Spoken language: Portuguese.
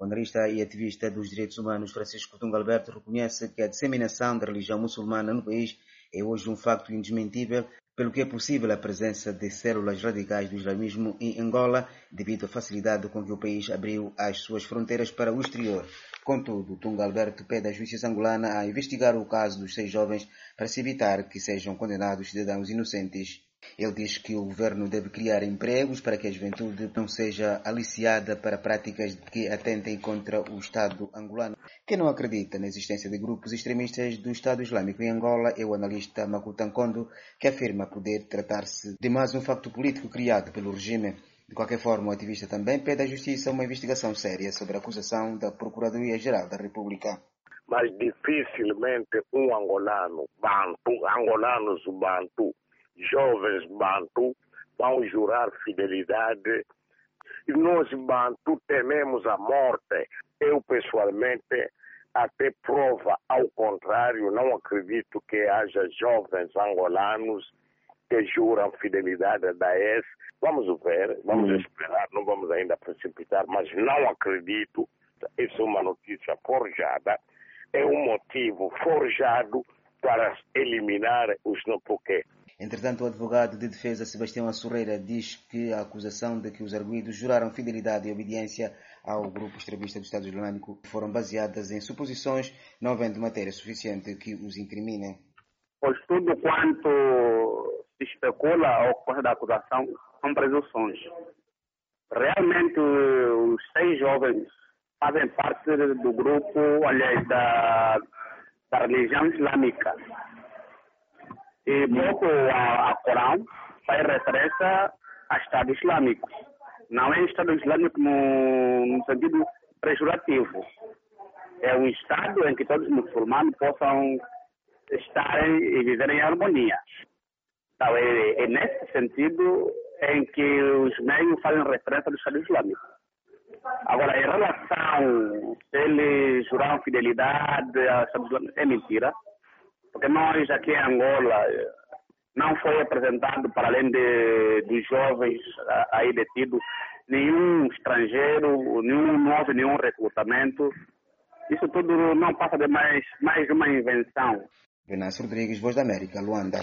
O analista e ativista dos direitos humanos Francisco Tunga Alberto reconhece que a disseminação da religião muçulmana no país é hoje um facto indesmentível, pelo que é possível a presença de células radicais do islamismo em Angola, devido à facilidade com que o país abriu as suas fronteiras para o exterior. Contudo, Tunga Alberto pede à justiça angolana a investigar o caso dos seis jovens para se evitar que sejam condenados cidadãos inocentes. Ele diz que o governo deve criar empregos para que a juventude não seja aliciada para práticas que atentem contra o Estado angolano. Quem não acredita na existência de grupos extremistas do Estado Islâmico em Angola é o analista Makuta Kondo, que afirma poder tratar-se de mais um facto político criado pelo regime. De qualquer forma, o ativista também pede à Justiça uma investigação séria sobre a acusação da Procuradoria-Geral da República. Mas dificilmente um angolano, bantu, angolanos bantu, jovens bantu vão jurar fidelidade. E nós bantu tememos a morte. Eu pessoalmente até prova ao contrário, não acredito que haja jovens angolanos que juram fidelidade a Daesh. Vamos ver, vamos uhum. esperar, não vamos ainda precipitar, mas não acredito. Isso é uma notícia forjada, é um motivo forjado para eliminar os não porquê. Entretanto, o advogado de defesa Sebastião Assurreira diz que a acusação de que os arguídos juraram fidelidade e obediência ao grupo extremista do Estado Islâmico foram baseadas em suposições, não havendo matéria suficiente que os incriminem. Pois tudo quanto se especula ao correr da acusação são presunções. Realmente, os seis jovens fazem parte do grupo, aliás, da, da religião islâmica e pouco a, a Corão faz referência a Estado Islâmico. Não é Estado Islâmico no, no sentido pejorativo. É um Estado em que todos os muçulmanos possam estar e viver em harmonia. Então, é, é nesse sentido em que os meios fazem referência ao Estado Islâmico. Agora, em relação se eles juraram fidelidade ao Estado Islâmico, é mentira. Porque nós aqui em Angola não foi apresentado, para além de, dos jovens aí detidos, nenhum estrangeiro, nenhum novo, nenhum recrutamento. Isso tudo não passa de mais, mais uma invenção. Venâncio Rodrigues, Voz da América, Luanda.